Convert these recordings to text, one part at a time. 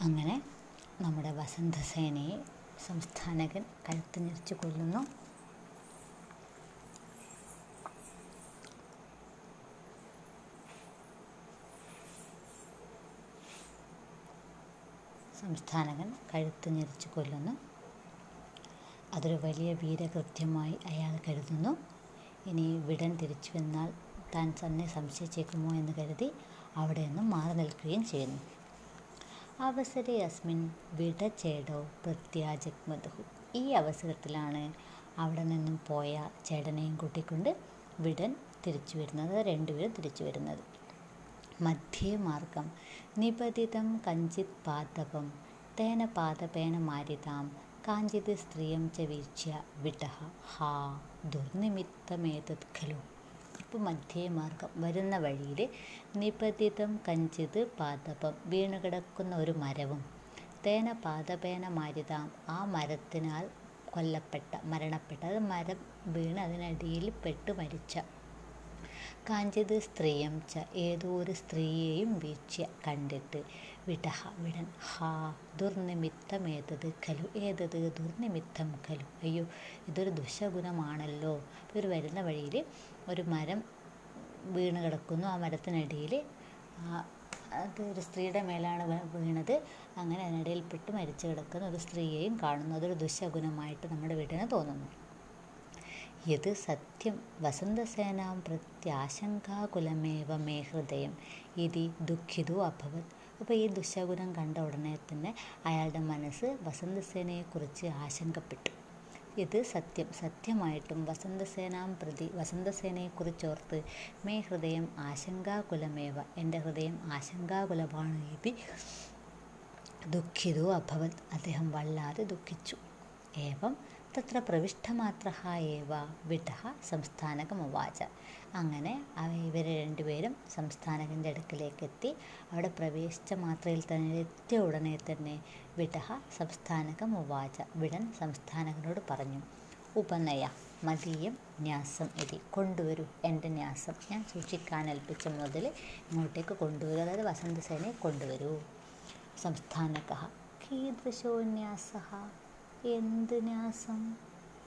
അങ്ങനെ നമ്മുടെ വസന്തസേനയെ സംസ്ഥാനകൻ കഴുത്ത് ഞെരിച്ചു കൊല്ലുന്നു. സംസ്ഥാനകൻ കഴുത്ത് ഞെരിച്ചു കൊല്ലുന്നു. അതൊരു വലിയ വീരകൃത്യമായി അയാൾ കരുതുന്നു. ഇനി വിടൻ തിരിച്ചു വന്നാൽ താൻ തന്നെ സംശയിച്ചേക്കുമോ എന്ന് കരുതി അവിടെ നിന്നും മാറി നിൽക്കുകയും ചെയ്യുന്നു. അവസരെ അസ്മിൻ വിടചേടോ പ്രത്യാജഗ്മതുഹു ഈ അവസരത്തിലാണ് അവിടെ നിന്നും പോയ ചേടനെയും കൂട്ടിക്കൊണ്ട് വിടൻ തിരിച്ചു വരുന്നത് രണ്ടുപേരും തിരിച്ചു വരുന്നത്. മധ്യമാർഗം നിപതിതം കഞ്ചിത് പാതപം തേന പാതപേന മാരിതാം കാഞ്ചിത് സ്ത്രീയം ച വീക്ഷ്യ വിടഹ. ഹാ ദുർനിമിത്തമേതത് ഖലു. ഇപ്പോൾ മധ്യേ മാർഗം വരുന്ന വഴിയിൽ നിപതിതം കഞ്ചിത് പാദപം വീണുകിടക്കുന്ന ഒരു മരവും. തേന പാദപേന മാരിതാം. ആ മരത്തിനാൽ കൊല്ലപ്പെട്ട മരണപ്പെട്ട അത് മരം വീണ് അതിനടിയിൽ പെട്ട് മരിച്ച. കാഞ്ചിത് സ്ത്രീയം ച ഏതോ ഒരു സ്ത്രീയെയും വീഴ്ച കണ്ടിട്ട് വിടഹ വിടൻ. ഹാ ദുർനിമിത്തം ഏതത് ഖലു ഏതത് ദുർനിമിത്തം ഖലു അയ്യോ ഇതൊരു ദുശഗുണമാണല്ലോ ഇവർ വരുന്ന വഴിയിൽ ഒരു മരം വീണ് കിടക്കുന്നു. ആ മരത്തിനടിയിൽ അത് ഒരു സ്ത്രീയുടെ മേലാണ് വീണത്. അങ്ങനെ അതിനിടയിൽപ്പെട്ട് മരിച്ചു കിടക്കുന്ന ഒരു സ്ത്രീയെയും കാണുന്നു. അതൊരു ദുശകുനമായിട്ട് നമ്മുടെ വീടിന് തോന്നുന്നു. യത് സത്യം വസന്തസേനാം പ്രത്യാശങ്കാകുലമേവ മേ ഹൃദയം. ഇതി ദുഃഖിതോ അഭവത്. അപ്പോൾ ഈ ദുശകുനം കണ്ട ഉടനെ തന്നെ അയാളുടെ മനസ്സ് വസന്തസേനയെക്കുറിച്ച് ആശങ്കപ്പെട്ടു. ഇത് സത്യം. സത്യമായിട്ടും വസന്തസേനാം പ്രതി വസന്തസേനയെക്കുറിച്ചോർത്ത് മേ ഹൃദയം ആശങ്കാകുലമേവ. എന്റെ ഹൃദയം ആശങ്കാകുലമാണ് ഇതി ദുഃഖിതോ അഭവത്. അദ്ദേഹം വല്ലാതെ ദുഃഖിച്ചു. ഏവം തത്ര പ്രവിഷ്ടമാത്ര ഏവ വിടഹ സംസ്ഥാനകമുവാച. അങ്ങനെ ഇവർ രണ്ടുപേരും സംസ്ഥാനകന്റെ അടുക്കിലേക്ക് എത്തി അവിടെ പ്രവേശിച്ച മാത്രയിൽ തന്നെ എത്തിയ ഉടനെ തന്നെ വിടഹ സംസ്ഥാനകമുവാച. വിടൻ സംസ്ഥാനകനോട് പറഞ്ഞു ഉപനയ മതീയം ന്യാസം ഇതി. കൊണ്ടുവരൂ എന്റെ ന്യാസം. ഞാൻ സൂക്ഷിക്കാൻ ഏൽപ്പിച്ച മുതൽ ഇങ്ങോട്ടേക്ക് കൊണ്ടുവരൂ. അതായത് വസന്തസേനയെ കൊണ്ടുവരൂ. സംസ്ഥാനക കീദൃശോന്യാസ എന്ത് ന്യാസം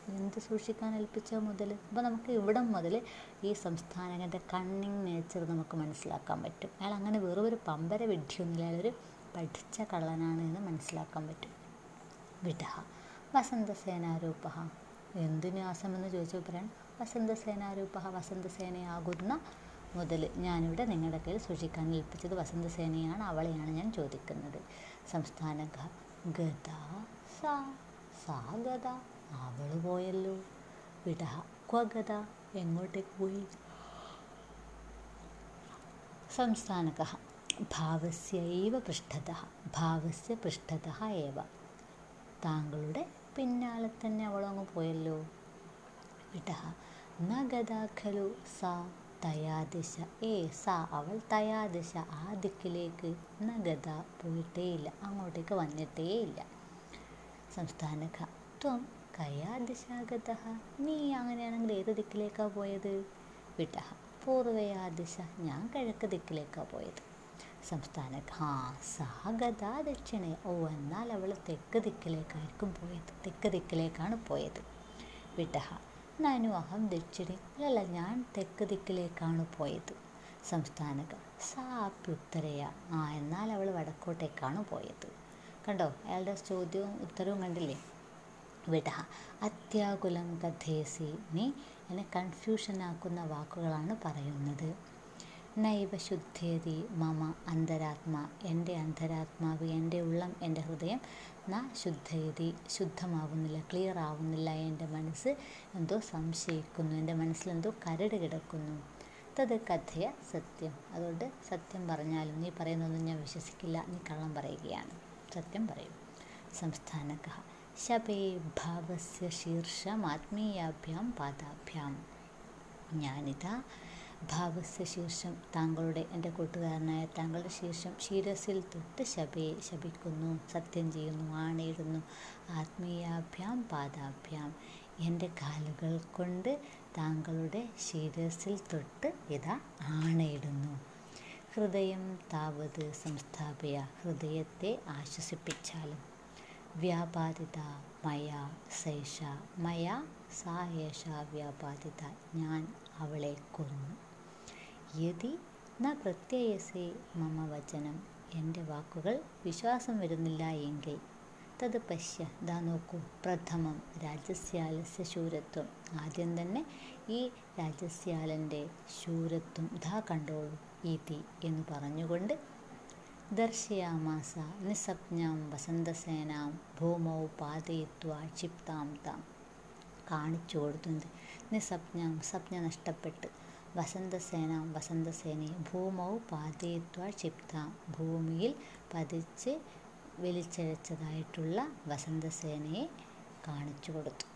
എന്ത് സൂക്ഷിക്കാൻ ഏൽപ്പിച്ച മുതൽ അപ്പോൾ നമുക്ക് ഇവിടം മുതൽ ഈ സംസ്ഥാനങ്ങളുടെ കണ്ണിങ് നേച്ചർ നമുക്ക് മനസ്സിലാക്കാൻ പറ്റും. അയാൾ അങ്ങനെ വെറും ഒരു പമ്പര വിഡ്ഢിയൊന്നുമില്ല അയാളൊരു പഠിച്ച കള്ളനാണ് എന്ന് മനസ്സിലാക്കാൻ പറ്റും. വിടഹ. വസന്തസേനാരൂപ എന്ത് ന്യാസം എന്ന് ചോദിച്ചപ്പോൾ പറയാൻ വസന്തസേനാരൂപ വസന്തസേനയാകുന്ന മുതൽ ഞാനിവിടെ നിങ്ങളുടെ കയ്യിൽ സൂക്ഷിക്കാൻ ഏൽപ്പിച്ചത് വസന്തസേനയാണ് അവളെയാണ് ഞാൻ ചോദിക്കുന്നത്. സംസ്ഥാന ഗത സാ. സാ ഗത അവൾ പോയല്ലോ. വിട ക്വ ഗത എങ്ങോട്ടേക്ക് പോയി? സംസ്ഥാനക ഭാവസ്യൈവ പൃഷ്ഠത ഭാവസ്യ പൃഷ്ഠത ഏവ. താങ്കളുടെ പിന്നാലെ തന്നെ അവളങ്ങ് പോയല്ലോ. വിട ന ഗത ഖലു സാ തയാദിശ ഏ സാ അവൾ തയാദിശ ആ ദിക്കിലേക്ക് ന ഗത പോയിട്ടേയില്ല അങ്ങോട്ടേക്ക് വന്നിട്ടേയില്ല. സംസ്ഥാനക ത്വം കയാ ദിശാഗത നീ അങ്ങനെയാണെങ്കിൽ ഏത് ദിക്കിലേക്കാണ് പോയത്? വിട്ട പൂർവയാ ദിശ ഞാൻ കിഴക്ക് ദിക്കിലേക്കാണ് പോയത്. സംസ്ഥാന ഹാ സാഗത ദക്ഷിണേ. ഓ എന്നാൽ അവൾ തെക്ക് ദിക്കിലേക്കായിരിക്കും പോയത്. തെക്ക് ദിക്കിലേക്കാണ് പോയത്. വിട്ട നാനു അഹം ദക്ഷിണി. അല്ല ഞാൻ തെക്ക് ദിക്കിലേക്കാണ് പോയത്. സംസ്ഥാനക സാപ്യുത്തരയ ആ എന്നാൽ അവൾ വടക്കോട്ടേക്കാണ് പോയത്. കണ്ടോ? അയാളുടെ ചോദ്യവും ഉത്തരവും കണ്ടില്ലേ? വിട അത്യാകുലം കഥേസി നീ എന്നെ കൺഫ്യൂഷനാക്കുന്ന വാക്കുകളാണ് പറയുന്നത്. നൈവ ശുദ്ധേതി മമ അന്തരാത്മാ. എന്റെ അന്തരാത്മാവ് എന്റെ ഉള്ളം എന്റെ ഹൃദയം ന ശുദ്ധേതി. ശുദ്ധമാവുന്നില്ല ക്ലിയർ ആവുന്നില്ല. എന്റെ മനസ്സ് എന്തോ സംശയിക്കുന്നു. എന്റെ മനസ്സിലെന്തോ കരട് കിടക്കുന്നു. തത് കഥയ സത്യം. അതുകൊണ്ട് സത്യം പറഞ്ഞാലും നീ പറയുന്നതൊന്നും ഞാൻ വിശ്വസിക്കില്ല. നീ കള്ളം പറയുകയാണ്. സത്യം പറയും. സംസ്ഥാനക ശബേ ഭാവസ്യ ശീർഷം ആത്മീയാഭ്യാം പാദാഭ്യാം. ഞാനിതാ ഭാവസ്യ ശീർഷം താങ്കളുടെ എന്റെ കൂട്ടുകാരനായ താങ്കളുടെ ശീർഷം ശിരസിൽ തൊട്ട് ശബയെ ശപിക്കുന്നു സത്യം ചെയ്യുന്നു ആണയിടുന്നു ആത്മീയാഭ്യാം പാദാഭ്യാം. എന്റെ കാലുകൾ കൊണ്ട് താങ്കളുടെ ശിരസിൽ തൊട്ട് ഇതാ ആണയിടുന്നു ഹൃദയം താവത് സംസ്ഥാപയ ഹൃദയത്തെ ആശ്വസിപ്പിച്ചാലും. വ്യാപാദിത മയ സേഷ മയ സാ ഏഷ വ്യാപാദിത ഞാൻ അവളെ കൊന്നു. യതി ന പ്രത്യയസേ മമ വചനം. എന്റെ വാക്കുകൾ വിശ്വാസം വരുന്നില്ല എങ്കിൽ. തത് പശ്യ ദാ നോക്കൂ പ്രഥമം രാജസ്യാലസ്യ ശൂരത്വം ആദ്യം തന്നെ ഈ രാജസ്യാലന്റെ ശൂരത്വം ധാ കണ്ടോളൂ. ഇതി എന്ന് പറഞ്ഞുകൊണ്ട് ദർശയാമാസ നിസ്വപ്നം വസന്തസേനാം ഭൂമൗ പാതയിത്വ ക്ഷിപ്താം താം. കാണിച്ചു കൊടുത്തുണ്ട് നിസ്വപ്നം സ്വപ്ന നഷ്ടപ്പെട്ട് വസന്തസേനാം വസന്തസേനയെ ഭൂമൗ പാതയിത്വ ക്ഷിപ്താം. ഭൂമിയിൽ പതിച്ച് വലിച്ചഴച്ചതായിട്ടുള്ള വസന്തസേനയെ കാണിച്ചു കൊടുത്തു.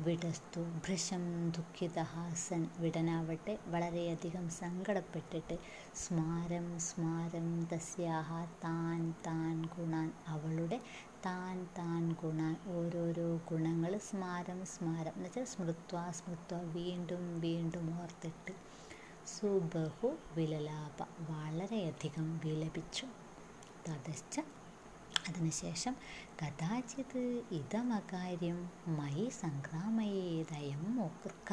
വിടസ്തു. ഭൃശം ദുഃഖിതഹാസൻ വിടനാവട്ടെ. വളരെയധികം സങ്കടപ്പെട്ടിട്ട് സ്മാരം സ്മാരം തസ്യാഹ താൻ താൻ ഗുണാൻ. അവളുടെ താൻ താൻ ഗുണാൻ. ഓരോരോ ഗുണങ്ങൾ സ്മാരം സ്മാരം. എന്ന് വെച്ചാൽ സ്മൃത്വ സ്മൃത്വ വീണ്ടും വീണ്ടും ഓർത്തിട്ട്. സുബഹു വിലലാപ വളരെയധികം വിലപിച്ചു. തതശ്ച അതിനുശേഷം കഥാചിത് ഇതമകാര്യം മൈ സംക്രാമയേതയം മോകൃക്ക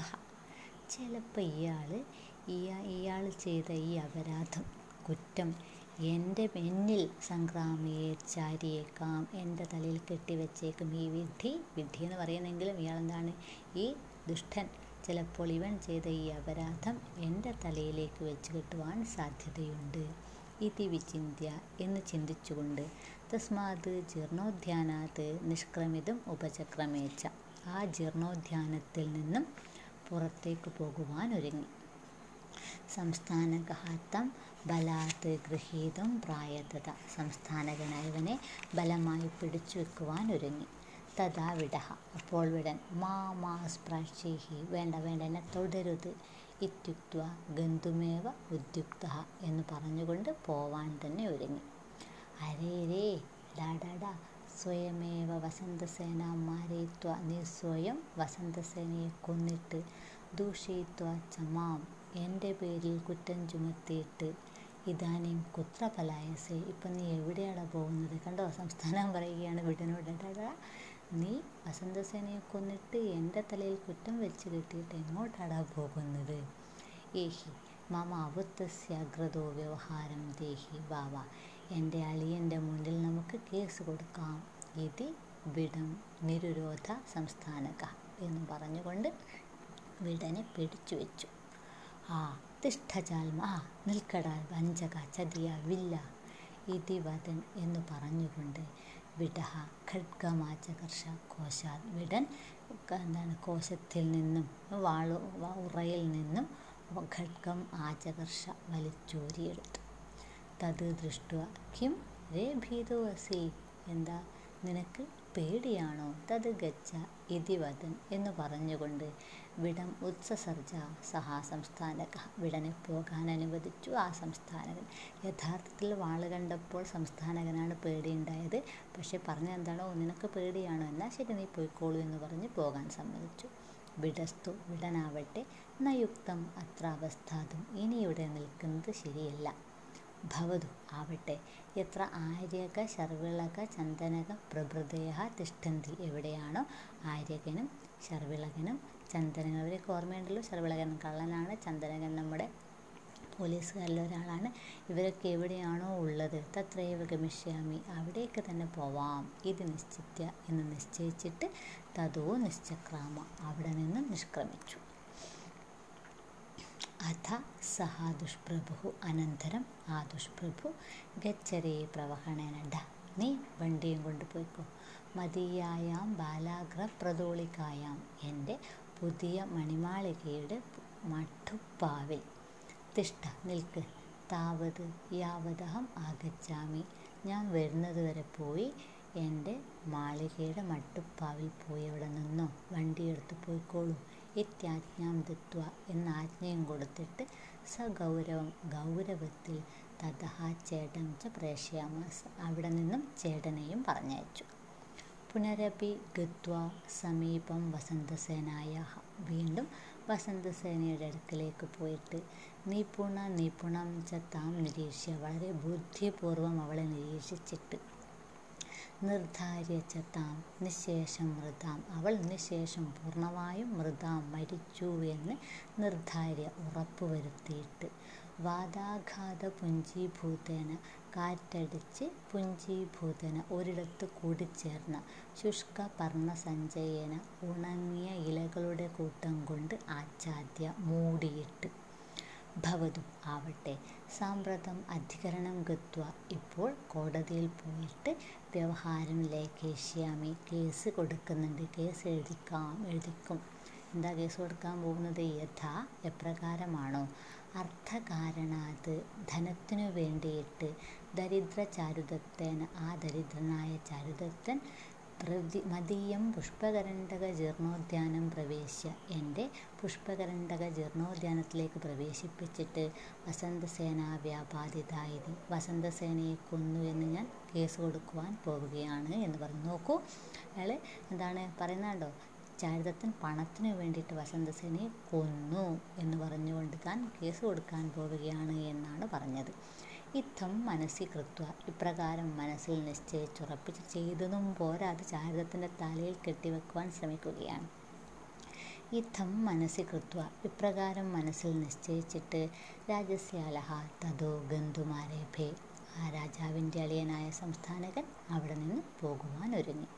ചിലപ്പോൾ ഇയാൾ ഇയാൾ ചെയ്ത ഈ അപരാധം കുറ്റം എന്റെ എന്നിൽ സംക്രാമിയേച്ചാരിയേക്കാം എന്റെ തലയിൽ കെട്ടിവെച്ചേക്കും ഈ വിധി വിധി എന്ന് പറയുന്നെങ്കിലും ഇയാൾ എന്താണ് ഈ ദുഷ്ടൻ ചിലപ്പോൾ ഇവൻ ചെയ്ത ഈ അപരാധം എന്റെ തലയിലേക്ക് വെച്ച് കെട്ടുവാൻ സാധ്യതയുണ്ട്. ഇതി വിചിന്ത്യ എന്ന് ചിന്തിച്ചുകൊണ്ട് തസ്മാത് ജീർണോദ്യാനാത് നിഷ്ക്രമിതം ഉപചക്രമേച്ച ആ ജീർണോദ്യാനത്തിൽ നിന്നും പുറത്തേക്ക് പോകുവാൻ ഒരുങ്ങി സംസ്ഥാനകഹാത്തം ബലാത്ത് ഗൃഹീതം പ്രായതത. സംസ്ഥാനകനായവനെ ബലമായി പിടിച്ചു വെക്കുവാൻ ഒരുങ്ങി തഥാ വിടഹ. അപ്പോൾ വിടൻ മാ മാ സ്പ്രാക്ഷേഹി വേണ്ട വേണ്ട എന്നെ തൊടരുത്. ഇത്യുക്ത ഗന്ധുമേവ ഉദ്യുക്ത എന്ന് പറഞ്ഞുകൊണ്ട് പോവാൻ തന്നെ ഒരുങ്ങി. അരേ രേ ഡാഡാഡാ സ്വയമേവ വസന്തസേന മാരയിത്വ നീ സ്വയം വസന്തസേനയെ കൊന്നിട്ട് ദൂഷയിത്വ ചമാം എന്റെ പേരിൽ കുറ്റം ചുമത്തിയിട്ട് ഇതാനും കുത്ര പലായസേ. ഇപ്പം നീ എവിടെയാണ് പോകുന്നത്? കണ്ടോ? സംസ്ഥാനം പറയുകയാണ് വീടിനോട്. ഡാഡാ നീ വസന്തസേനയെ കൊന്നിട്ട് എന്റെ തലയിൽ കുറ്റം വെച്ച് കെട്ടിയിട്ട് എങ്ങോട്ടാടാ പോകുന്നത്? ഏഹി മാമ അവത്തസ്യാഗ്രതോ വ്യവഹാരം ദേഹി ബാവ എന്റെ അളിയന്റെ മുന്നിൽ നമുക്ക് കേസ് കൊടുക്കാം. ഇതി വിടം നിരുരോധ സംസ്ഥാനക എന്ന് പറഞ്ഞുകൊണ്ട് വിടനെ പിടിച്ചു വെച്ചു. ആ തിഷ്ഠജാൽമ ആ നിൽക്കടാൽ വഞ്ചക ചതിയ വില്ല ഇതി വദൻ എന്ന് പറഞ്ഞുകൊണ്ട് വിടഹ ഖഡ്ഗമാചകർഷ കോശാൽ വിടൻ എന്താണ് കോശത്തിൽ നിന്നും വാളു ഉറയിൽ നിന്നും ഖഡ്ഗം ആചകർഷ വലിച്ചൂരിയെടുത്തു. തത് ദൃഷ്ട കിം രേ ഭീതോ അസി എന്താ? നിനക്ക് പേടിയാണോ? തത് ഗച്ഛ ഇതി വദൻ എന്ന് പറഞ്ഞുകൊണ്ട് വിടം ഉത്സസർജ സഹാ സംസ്ഥാനക. വിടനെ പോകാൻ അനുവദിച്ചു ആ സംസ്ഥാനകൻ. യഥാർത്ഥത്തിൽ വാൾ കണ്ടപ്പോൾ സംസ്ഥാനകനാണ് പേടിയുണ്ടായത്. പക്ഷെ പറഞ്ഞെന്താണോ നിനക്ക് പേടിയാണോ? എന്നാൽ ശരി നീ പോയിക്കോളൂ എന്ന് പറഞ്ഞ് പോകാൻ സമ്മതിച്ചു. വിടസ്തു വിടനാവട്ടെ. നയുക്തം അത്ര അവസ്ഥാതും ഇനി ഇവിടെ നിൽക്കുന്നത് ശരിയല്ല. ഭവതു ആവട്ടെ. എത്ര ആര്യക ശർവിളക ചന്ദനക പ്രഭൃതയ തിഷ്ഠന്തി എവിടെയാണോ ആര്യകനും ശർവിളകനും ചന്ദനകൻ അവരൊക്കെ ഓർമ്മയുണ്ടല്ലോ? ശർവിളകൻ കള്ളനാണ് ചന്ദനകൻ നമ്മുടെ പോലീസുകാരിൽ ഒരാളാണ്. ഇവരൊക്കെ എവിടെയാണോ ഉള്ളത്? തത്രൈവ ഗമിഷ്യാമി അവിടേക്ക് തന്നെ പോവാം. ഇത് നിശ്ചിത്യ എന്ന് നിശ്ചയിച്ചിട്ട് തതോ നിശ്ചക്രാമ അവിടെ നിന്ന് നിഷ്ക്രമിച്ചു. അഥ സഹ ദുഷ്പ്രഭു അനന്തരം ആ ദുഷ്പ്രഭു ഗച്ചരേ പ്രവഹണേന. ഡ നീ വണ്ടിയും കൊണ്ടുപോയിക്കോ മതിയായാം ബാലാഗ്ര പ്രതോളിക്കായാം എന്റെ പുതിയ മണിമാളികയുടെ മട്ടുപ്പാവിൽ തിഷ്ട നിൽക്ക്. താവത് യാവതഹം ആഗച്ചാമി ഞാൻ വരുന്നത് വരെ പോയി എന്റെ മാളികയുടെ മട്ടുപ്പാവിൽ പോയി അവിടെ നിന്നോ. വണ്ടിയെടുത്ത് പോയിക്കോളൂ. ഇത്യാജ്ഞാം ദത്വ എന്ന ആജ്ഞയും കൊടുത്തിട്ട് സഗൗരവം ഗൗരവത്തിൽ തഥ ചേട്ടൻ ച പ്രേഷയാമാസ് അവിടെ നിന്നും ചേട്ടനെയും പറഞ്ഞയച്ചു. പുനരപി ഗത്വ സമീപം വസന്തസേനായ വീണ്ടും വസന്തസേനയുടെ അടുക്കിലേക്ക് പോയിട്ട് നിപുണ നിപുണം ച താം നിരീക്ഷ്യ വളരെ ബുദ്ധിപൂർവം അവളെ നിരീക്ഷിച്ചിട്ട് നിർധാര്യ ച താം നിശേഷം മൃതാം. അവൾ നിശേഷം പൂർണമായും മൃതാം. മരിച്ചു എന്ന് നിർധാര്യ ഉറപ്പുവരുത്തിയിട്ട് വാതാഘാത പുഞ്ചീഭൂതേന കാറ്റടിച്ച് പുഞ്ചീഭൂതന ഒരിടത്ത് കൂടിച്ചേർന്ന ശുഷ്ക പർണസഞ്ചയേന ഉണങ്ങിയ ഇലകളുടെ കൂട്ടം കൊണ്ട് ആച്ഛാദ്യ മൂടിയിട്ട് ഭവതു ആവട്ടെ. സാമ്പ്രതം അധികരണം ഗത്വ. ഇപ്പോൾ കോടതിയിൽ പോയിട്ട് വ്യവഹാരം ലേഖേഷ്യാമി കേസ് കൊടുക്കുന്നുണ്ട്. കേസ് എഴുതിക്കാം എഴുതിക്കും. എന്താ കേസ് കൊടുക്കാൻ പോകുന്നത്? യഥാ എപ്രകാരമാണോ? അർത്ഥകാരണാത് ധനത്തിനു വേണ്ടിയിട്ട് ദരിദ്ര ചാരുദത്തേന ആ ദരിദ്രനായ ചാരുദത്തൻ പ്രതി മദീയം പുഷ്പകരണ്ടക ജീർണോദ്യാനം പ്രവേശ്യ. എന്റെ പുഷ്പകരണ്ടക ജീർണോദ്യാനത്തിലേക്ക് പ്രവേശിപ്പിച്ചിട്ട് വസന്തസേന വ്യാപാതിതായത് വസന്തസേനയെ കൊന്നു എന്ന് ഞാൻ കേസ് കൊടുക്കുവാൻ പോവുകയാണ് എന്ന് പറഞ്ഞു. നോക്കൂ അയാൾ എന്താണ് പറയുന്നുണ്ടോ ചാരിതത്തിന് പണത്തിന് വേണ്ടിയിട്ട് വസന്തസേനയെ കൊന്നു എന്ന് പറഞ്ഞുകൊണ്ട് താൻ കേസ് കൊടുക്കാൻ പോവുകയാണ് എന്നാണ് പറഞ്ഞത്. ഇത്തം മനസ്സി കൃത്വ. ഇപ്രകാരം മനസ്സിൽ നിശ്ചയിച്ചുറപ്പിച്ച് ചെയ്തതും പോരാ അത് തലയിൽ കെട്ടിവെക്കുവാൻ ശ്രമിക്കുകയാണ്. ഇത്തം മനസ്സി കൃത്വ. ഇപ്രകാരം മനസ്സിൽ നിശ്ചയിച്ചിട്ട് രാജസ്യാലഹ തതോ ഗന്ധുമാരേഭേ. ആ രാജാവിന്റെ അളിയനായ സംസ്ഥാനകൻ അവിടെ നിന്ന് പോകുവാനൊരുങ്ങി.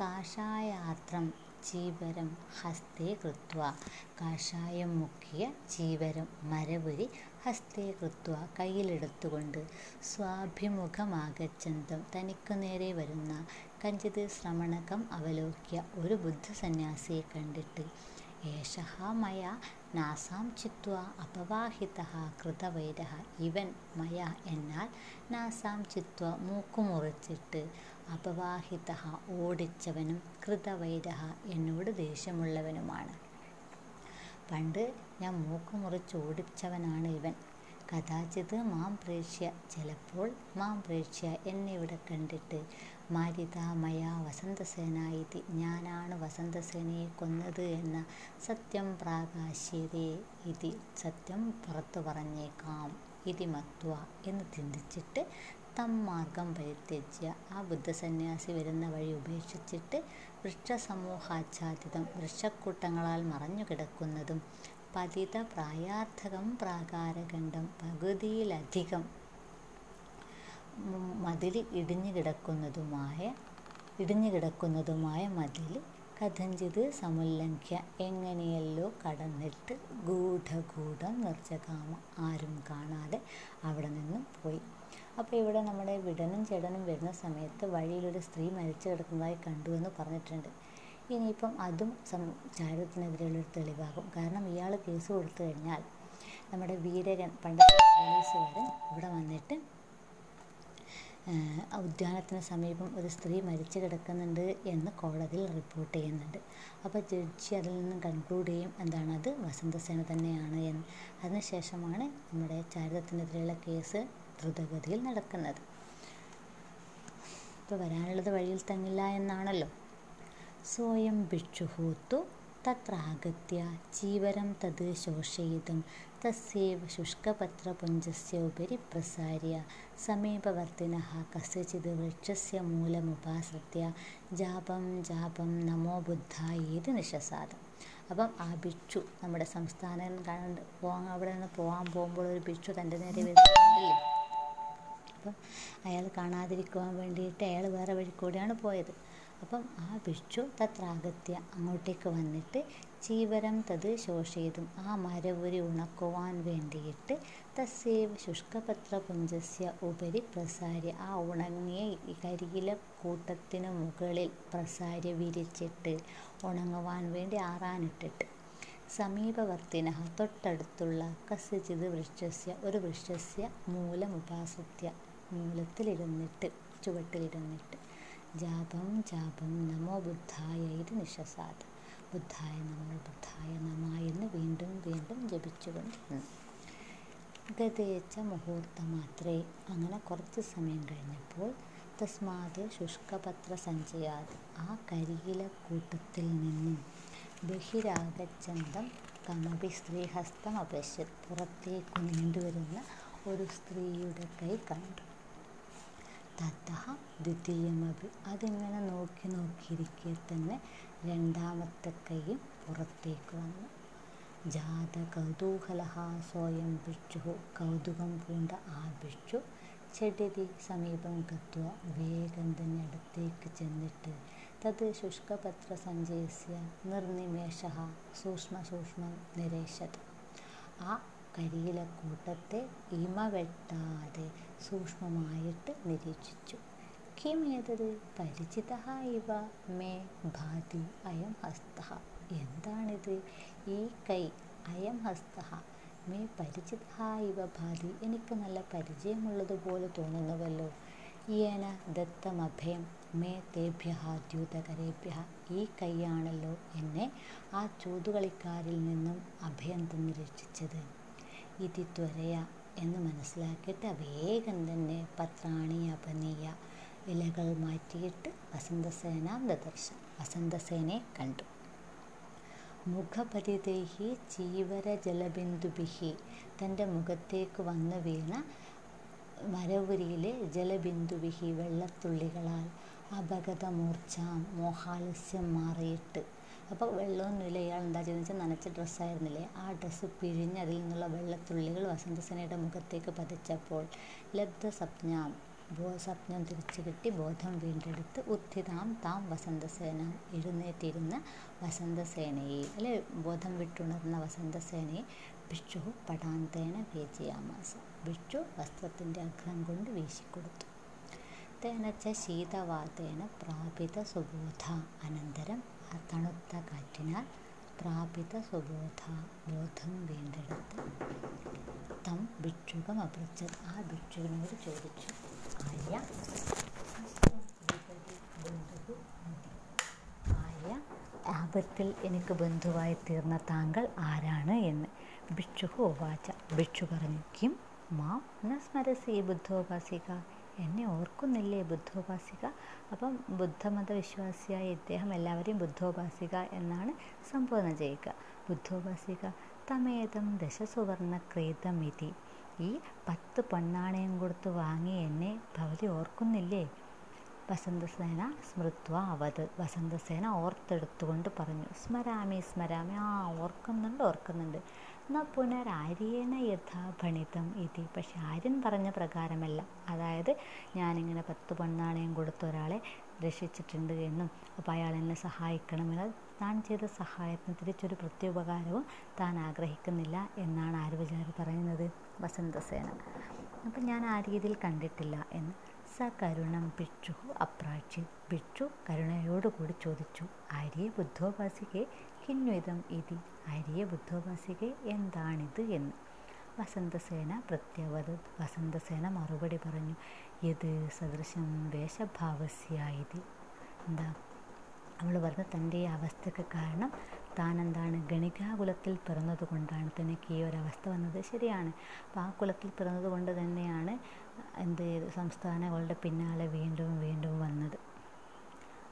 കാഷായാത്രം ചീവരം ഹസ്തേ കൃത്വ. കാഷായം മുക്കിയ ചീവരം മരവുരി ഹസ്തേ കൃത്വ കയ്യിലെടുത്തുകൊണ്ട്. സ്വാഭിമുഖമാകച്ചന്തം തനിക്കു നേരെ വരുന്ന കഞ്ചിത് ശ്രമണകം അവലോക്യ ഒരു ബുദ്ധസന്യാസിയെ കണ്ടിട്ട്. ഏഷഹ മയ നാസാം ചിത്വ അപവാഹിത കൃതവൈര ഇവൻ മയ എന്നാൽ നാസാം ചിത്വ മൂക്കുമുറിച്ചിട്ട്. അപവാഹിത ഓടിച്ചവനും കൃതവൈര എന്നോട് ദേഷ്യമുള്ളവനുമാണ്. പണ്ട് ഞാൻ മൂക്ക് മുറിച്ച് ഓടിച്ചവനാണ് ഇവൻ. കഥാചിത് മാം പ്രേക്ഷ്യ ചിലപ്പോൾ മാം പ്രേക്ഷ്യ എന്നെ ഇവിടെ കണ്ടിട്ട് മാരിത മയ വസന്തസേന ഇതി ഞാനാണ് വസന്തസേനയെ കൊന്നത് എന്ന സത്യം പ്രാകാശ്യതേ ഇതി സത്യം പുറത്തു പറഞ്ഞേക്കാം ഇതി മത്വ എന്ന് ചിന്തിച്ചിട്ട് തം മാർഗം പരിത്യജ്യ ആ ബുദ്ധസന്യാസി വരുന്ന വഴി ഉപേക്ഷിച്ചിട്ട് വൃക്ഷസമൂഹാച്ഛാദിതം വൃക്ഷക്കൂട്ടങ്ങളാൽ മറഞ്ഞുകിടക്കുന്നതും പതിത പ്രായാർത്ഥകം പ്രാകാരഖണ്ഡം പകുതിയിലധികം മതിൽ ഇടിഞ്ഞു കിടക്കുന്നതുമായ ഇടിഞ്ഞു കിടക്കുന്നതുമായ മതിൽ കഥഞ്ചിത് സമുല്ലംഘ്യ എങ്ങനെയല്ലോ കടന്നിട്ട് ഗൂഢഗൂഢം നിർജകാമ ആരും കാണാതെ അവിടെ നിന്നും പോയി. അപ്പോൾ ഇവിടെ നമ്മുടെ വിടനും ചേടനും വരുന്ന സമയത്ത് വഴിയിലൊരു സ്ത്രീ മരിച്ചു കിടക്കുന്നതായി കണ്ടു എന്ന് പറഞ്ഞിട്ടുണ്ട്. ഇനിയിപ്പം അതും സം ചാരിത്രത്തിനെതിരെയുള്ളൊരു തെളിവാകും. കാരണം ഇയാൾ കേസ് കൊടുത്തു കഴിഞ്ഞാൽ നമ്മുടെ വീരകൻ പണ്ടത്തെ പോലീസുകാരൻ ഇവിടെ വന്നിട്ട് ഉദ്യാനത്തിന് സമീപം ഒരു സ്ത്രീ മരിച്ചു കിടക്കുന്നുണ്ട് എന്ന് കോടതിയിൽ റിപ്പോർട്ട് ചെയ്യുന്നുണ്ട്. അപ്പോൾ ജഡ്ജി അതിൽ നിന്നും കൺക്ലൂഡ് ചെയ്യും എന്താണ് അത്? വസന്തസേന തന്നെയാണ് എന്ന്. അതിനുശേഷമാണ് നമ്മുടെ ചാരുദത്തിനെതിരെയുള്ള കേസ് ദ്രുതഗതിയിൽ നടക്കുന്നത്. ഇപ്പോൾ വരാനുള്ളത് വഴിയിൽ തങ്ങില്ല എന്നാണല്ലോ. സ്വയം ഭിക്ഷുഹൂത്തു തത്രാഗത്യ ചീവരം തത് ശോഷയിതും തസ്യൈവ ശുഷ്കപത്രപുഞ്ചസ്യ ഉപരി പ്രസാര്യ സമീപവർത്തിനः കസ്യചിത് വൃക്ഷസ്യ മൂലമുപാസത്യ ജാപം ജാപം നമോ ബുദ്ധായ ഇത് നിശസാദം അപ്പം ആ ഭിക്ഷു നമ്മുടെ സംസ്ഥാനം കണ്ട് പോകാൻ അവിടെ നിന്ന് പോകാൻ പോകുമ്പോൾ ഒരു ഭിക്ഷു തന്റെ നേരെ വരുന്നില്ലേ അപ്പം അയാൾ കാണാതിരിക്കുവാൻ വേണ്ടിയിട്ട് അയാൾ വേറെ വഴി കൂടിയാണ് പോയത്. അപ്പം ആ ഭിക്ഷു തത്രാഗത്യ അങ്ങോട്ടേക്ക് വന്നിട്ട് ചീവരം തത് ശോഷയിതും ആ മരവുരി ഉണക്കുവാൻ വേണ്ടിയിട്ട് തസ്സേവ ശുഷ്കപത്രപുഞ്ചസ്യ ഉപരി പ്രസാര്യ. ആ ഉണങ്ങിയ കരിയില കൂട്ടത്തിന് മുകളിൽ പ്രസാര്യ വിരിച്ചിട്ട് ഉണങ്ങുവാൻ വേണ്ടി ആറാനിട്ടിട്ട്. സമീപവർത്തിന തൊട്ടടുത്തുള്ള കസ്യചിത് വൃക്ഷസ്യ ഒരു വൃക്ഷസ്യ മൂലമുപാസത്യ മൂലത്തിലിരുന്നിട്ട് ചുവട്ടിലിരുന്നിട്ട് ജാപം ജാപം നമോ ബുദ്ധായ ഇത് നിശസാദ് ബുദ്ധായ നമോ ബുദ്ധായ നമ എന്ന് വീണ്ടും വീണ്ടും ജപിച്ചുകൊണ്ടിരുന്നു. ഗതേച്ച മുഹൂർത്തം മാത്രേ അങ്ങനെ കുറച്ച് സമയം കഴിഞ്ഞപ്പോൾ തസ്മാത് ശുഷ്കപത്ര സഞ്ചയാത് ആ കരിയില കൂട്ടത്തിൽ നിന്നും ബഹിരാഗച്ചന്തം കമപി സ്ത്രീഹസ്തം അപശ്യത് പുറത്തേക്ക് നീണ്ടുവരുന്ന ഒരു സ്ത്രീയുടെ കൈ കണ്ടു. തത്തഹ ദ്വിതീയമപി അതിങ്ങനെ നോക്കി നോക്കിയിരിക്കെ തന്നെ രണ്ടാമത്തെ കൈയും പുറത്തേക്ക് വന്നു. ജാത കൗതൂഹലഹ സ്വയം ഭിക്ഷു കൗതുകം പൂണ്ട ആ ഭിക്ഷു ചെടിതി സമീപം കത്തുക വേഗം തന്നെ അടുത്തേക്ക് ചെന്നിട്ട് തത് ശുഷ്കപത്ര സഞ്ചയസ്യ നിർനിമേഷ സൂക്ഷ്മ സൂക്ഷ്മം നിരേശത്. ആ കരിയിലക്കൂട്ടത്തെ ഇമ വെട്ടാതെ സൂക്ഷ്മമായിട്ട് നിരീക്ഷിച്ചു. കിം ഏതത്? പരിചിത ഇവ മേ ഭാതി അയം ഹസ്ത എന്താണിത്? ഈ കൈ അയം ഹസ്ത മേ പരിചിത ഇവ ഭാതി. എനിക്ക് നല്ല പരിചയമുള്ളതുപോലെ തോന്നുന്നുവല്ലോ. യേന ദത്തമഭയം മേ തേഭ്യ ദ്യൂതകരേഭ്യ ഈ കൈയാണല്ലോ എന്നെ ആ ചൂതുകളിക്കാരിൽ നിന്നും അഭയം തന്നു രക്ഷിച്ചത് ഇതി ത്വരയ എന്ന് മനസ്സിലാക്കിയിട്ട് വേഗം തന്നെ പത്രാണി അപനീയ ഇലകൾ മാറ്റിയിട്ട് വസന്തസേന ദദർശ വസന്തസേനയെ കണ്ടു. മുഖപരിതൈഹി ചീവര ജലബിന്ദുബിഹി തന്റെ മുഖത്തേക്ക് വന്നു വീണ മരവുരിയിലെ ജലബിന്ദുവിഹി വെള്ളത്തുള്ളികളാൽ അപഗത മൂർച്ച മോഹാലസ്യം മാറിയിട്ട് അപ്പോൾ വെള്ളമൊന്നുമില്ല. ഇയാൾ എന്താ ചെയ്തെന്ന് വെച്ചാൽ നനച്ച ഡ്രസ്സായിരുന്നില്ലേ ആ ഡ്രസ്സ് പിഴിഞ്ഞ് അതിൽ നിന്നുള്ള വെള്ളത്തുള്ളികൾ വസന്തസേനയുടെ മുഖത്തേക്ക് പതിച്ചപ്പോൾ ലബ്ധ സ്വപ്നം സ്വപ്നം തിരിച്ചു കിട്ടി. ബോധം വീണ്ടെടുത്ത് ഉത്ഥിതാം താം വസന്തസേന എഴുന്നേറ്റിരുന്ന വസന്തസേനയെ അല്ലെ ബോധം വിട്ടുണർന്ന വസന്തസേനയെ ഭിക്ഷു പടാന്തേന വേചയാമാസ ഭിക്ഷു വസ്ത്രത്തിന്റെ അഗ്രം കൊണ്ട് വീശിക്കൊടുത്തു. തേനച്ച ശീതവാതേന പ്രാപിത സുബോധ അനന്തരം തണുത്ത കാറ്റിനാൽ പ്രാപിത സുബോധ ബോധം വീണ്ടെടുത്ത് തം ഭിക്ഷുകം അപൃച്ചത് ആ ഭിക്ഷുവിനോട് ചോദിച്ചു ആര്യ ആര്യ ആപത്തിൽ എനിക്ക് ബന്ധുവായി തീർന്ന താങ്കൾ ആരാണ് എന്ന് ഭിക്ഷുഹു ഉവാച ഭിക്ഷു പറഞ്ഞു കിം? മാം? ന സ്മരസി ബുദ്ധോപാസിക. എന്നെ ഓർക്കുന്നില്ലേ ബുദ്ധോപാസിക? അപ്പം ബുദ്ധമത വിശ്വാസിയായ ഇദ്ദേഹം എല്ലാവരെയും ബുദ്ധോപാസിക എന്നാണ് സംബോധന ചെയ്യുക. ബുദ്ധോപാസിക തമേതം ദശസുവർണ ക്രീതമിതി ഈ പത്ത് പൊന്നാണയം കൊടുത്ത് വാങ്ങി എന്നെ ഭവതി ഓർക്കുന്നില്ലേ? വസന്തസേന സ്മൃത്വ അവത്. വസന്തസേന ഓർത്തെടുത്തുകൊണ്ട് പറഞ്ഞു സ്മരാമി സ്മരാമി. ആ ഓർക്കുന്നുണ്ട് ഓർക്കുന്നുണ്ട്. എന്നാൽ പുനരാര്യേണ യഥാ ഭണിതം ഇതി. പക്ഷെ ആര്യൻ പറഞ്ഞ പ്രകാരമല്ല. അതായത് ഞാനിങ്ങനെ പത്ത് പൊന്നാണയം കൊടുത്ത ഒരാളെ രക്ഷിച്ചിട്ടുണ്ട് എന്നും അപ്പോൾ അയാൾ എന്നെ സഹായിക്കണമെന്ന്. താൻ ചെയ്ത സഹായത്തിന് തിരിച്ചൊരു പ്രത്യുപകാരവും താൻ ആഗ്രഹിക്കുന്നില്ല എന്നാണ് ആര് വിചാരി പറയുന്നത് വസന്തസേന. അപ്പം ഞാൻ ആ രീതിയിൽ കണ്ടിട്ടില്ല എന്ന്. സകരുണം ഭിക്ഷു അപ്രാക്ഷി ഭിക്ഷു കരുണയോടുകൂടി ചോദിച്ചു. ആര്യ ബുദ്ധോപാസികെ കിന്വിതം ഇതി. ആര്യ ബുദ്ധോപാസികെ എന്താണിത് എന്ന്. വസന്തസേന പ്രത്യവത്. വസന്തസേന മറുപടി പറഞ്ഞു യത് സദൃശം വേഷഭാവസ്യ ഇത്. എന്താ? അവൾ പറഞ്ഞ തന്റെ അവസ്ഥയ്ക്ക് കാരണം താൻ എന്താണ് ഗണികാകുലത്തിൽ പിറന്നതുകൊണ്ടാണ് തനിക്ക് ഈ ഒരു അവസ്ഥ വന്നത്. ശരിയാണ്. അപ്പോൾ ആ കുലത്തിൽ പിറന്നത് കൊണ്ട് തന്നെയാണ് എന്ത് സംസ്ഥാനങ്ങളുടെ പിന്നാലെ വീണ്ടും വീണ്ടും വന്നത്.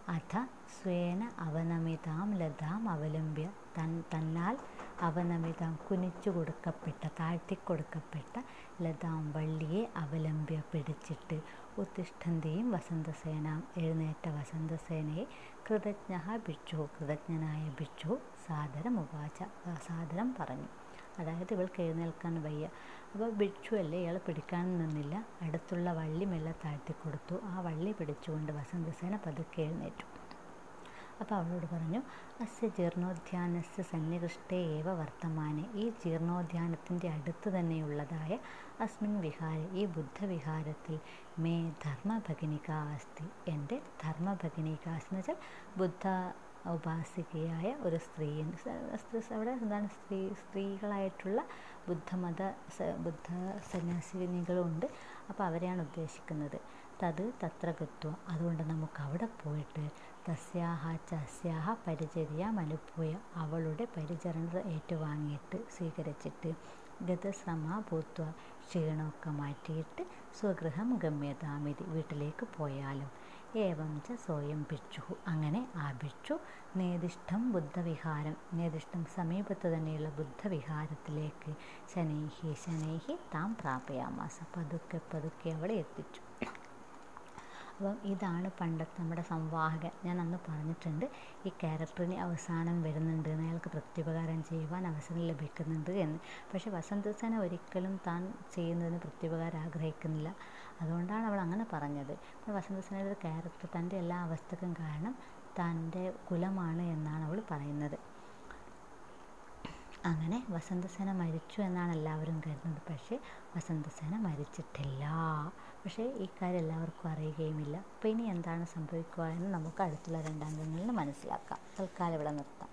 അഥ സ്വേന അവനമിതാം ലതാം അവലംബ്യ തൻ തന്നാൽ അവനമിതാം കുനിച്ചു കൊടുക്കപ്പെട്ട താഴ്ത്തിക്കൊടുക്കപ്പെട്ട ലതാം വള്ളിയെ അവലംബ്യ പിടിച്ചിട്ട് ഉത്തിഷ്ഠന്തിയും വസന്തസേന എഴുന്നേറ്റ വസന്തസേനയെ കൃതജ്ഞ ഭിക്ഷു കൃതജ്ഞനായ ഭിക്ഷു സാദരം ഉപാച സാദരം പറഞ്ഞു. അതായത് ഇവൾക്ക് എഴുന്നേൽക്കാൻ വയ്യ. അപ്പോൾ ഭിക്ഷു അല്ലേ ഇയാൾ പിടിക്കാൻ നിന്നില്ല. അടുത്തുള്ള വള്ളി മെല്ലെ താഴ്ത്തിക്കൊടുത്തു. ആ വള്ളി പിടിച്ചുകൊണ്ട് വസന്തസേന പതുക്കെ എഴുന്നേറ്റു. അപ്പോൾ അവളോട് പറഞ്ഞു അസ്യ ജീർണോദ്യാനസ്യ സന്നികൃഷ്ടേ ഏവ വർത്തമാനെ. ഈ ജീർണോദ്യാനത്തിന്റെ അടുത്ത് തന്നെയുള്ളതായ അസ്മിൻ വിഹാര ഈ ബുദ്ധവിഹാരത്തിൽ മേ ധർമ്മഭഗിനിക അസ്തി എന്റെ ധർമ്മഭഗിനിക എന്ന് വെച്ചാൽ ബുദ്ധ ഉപാസികയായ ഒരു സ്ത്രീ അവിടെ എന്താണ് സ്ത്രീ സ്ത്രീകളായിട്ടുള്ള ബുദ്ധമത ബുദ്ധ സന്യാസിനികളുണ്ട്. അപ്പോൾ അവരെയാണ് ഉദ്ദേശിക്കുന്നത് തത് തത്ര ഗത്വ അതുകൊണ്ട് നമുക്ക് അവിടെ പോയിട്ട് തസ്യാഹ ചസ്യാഹ പരിചര്യ മനുപ്പോയ. അവളുടെ പരിചരണ ഏറ്റുവാങ്ങിയിട്ട് സ്വീകരിച്ചിട്ട് ഗതശ്രമ ഭൂത്വ ക്ഷീണമൊക്കെ മാറ്റിയിട്ട് സ്വഗൃഹം ഗമ്യതാമിതി വീട്ടിലേക്ക് പോയാലും ഏവം ച സ്വയം ഭിക്ഷു. അങ്ങനെ ആ ഭിക്ഷു നേതിഷ്ഠം ബുദ്ധവിഹാരം. നേതിഷ്ഠം സമീപത്ത് തന്നെയുള്ള ബുദ്ധവിഹാരത്തിലേക്ക് ശനൈഹി ശനൈഹി താം പ്രാപയാമാസ. പതുക്കെ പതുക്കെ അവളെ എത്തിച്ചു. അപ്പം ഇതാണ് പണ്ടത്തെ നമ്മുടെ സംവാഹകൻ. ഞാൻ അന്ന് പറഞ്ഞിട്ടുണ്ട് ഈ ക്യാരക്ടറിന് അവസാനം വരുന്നുണ്ട് അയാൾക്ക് പ്രത്യുപകാരം ചെയ്യുവാൻ അവസരം ലഭിക്കുന്നുണ്ട് എന്ന്. പക്ഷേ വസന്തസേന ഒരിക്കലും താൻ ചെയ്യുന്നതിന് പ്രത്യുപകാരം ആഗ്രഹിക്കുന്നില്ല. അതുകൊണ്ടാണ് അവൾ അങ്ങനെ പറഞ്ഞത്. അപ്പോൾ വസന്തസേനയുടെ ക്യാരക്ടർ തന്റെ എല്ലാ അവസ്ഥക്കും കാരണം തന്റെ കുലമാണ് എന്നാണ് അവൾ പറയുന്നത്. അങ്ങനെ വസന്തസേന മരിച്ചു എന്നാണ് എല്ലാവരും കരുതുന്നത്. പക്ഷേ വസന്തസേന മരിച്ചിട്ടില്ല. പക്ഷേ ഈ കാര്യം എല്ലാവർക്കും അറിയുകയുമില്ല. അപ്പോൾ ഇനി എന്താണ് സംഭവിക്കുക എന്ന് നമുക്ക് അടുത്തുള്ള രണ്ടാംഗങ്ങളിൽ മനസ്സിലാക്കാം. തൽക്കാലം ഇവിടെ നിർത്താം.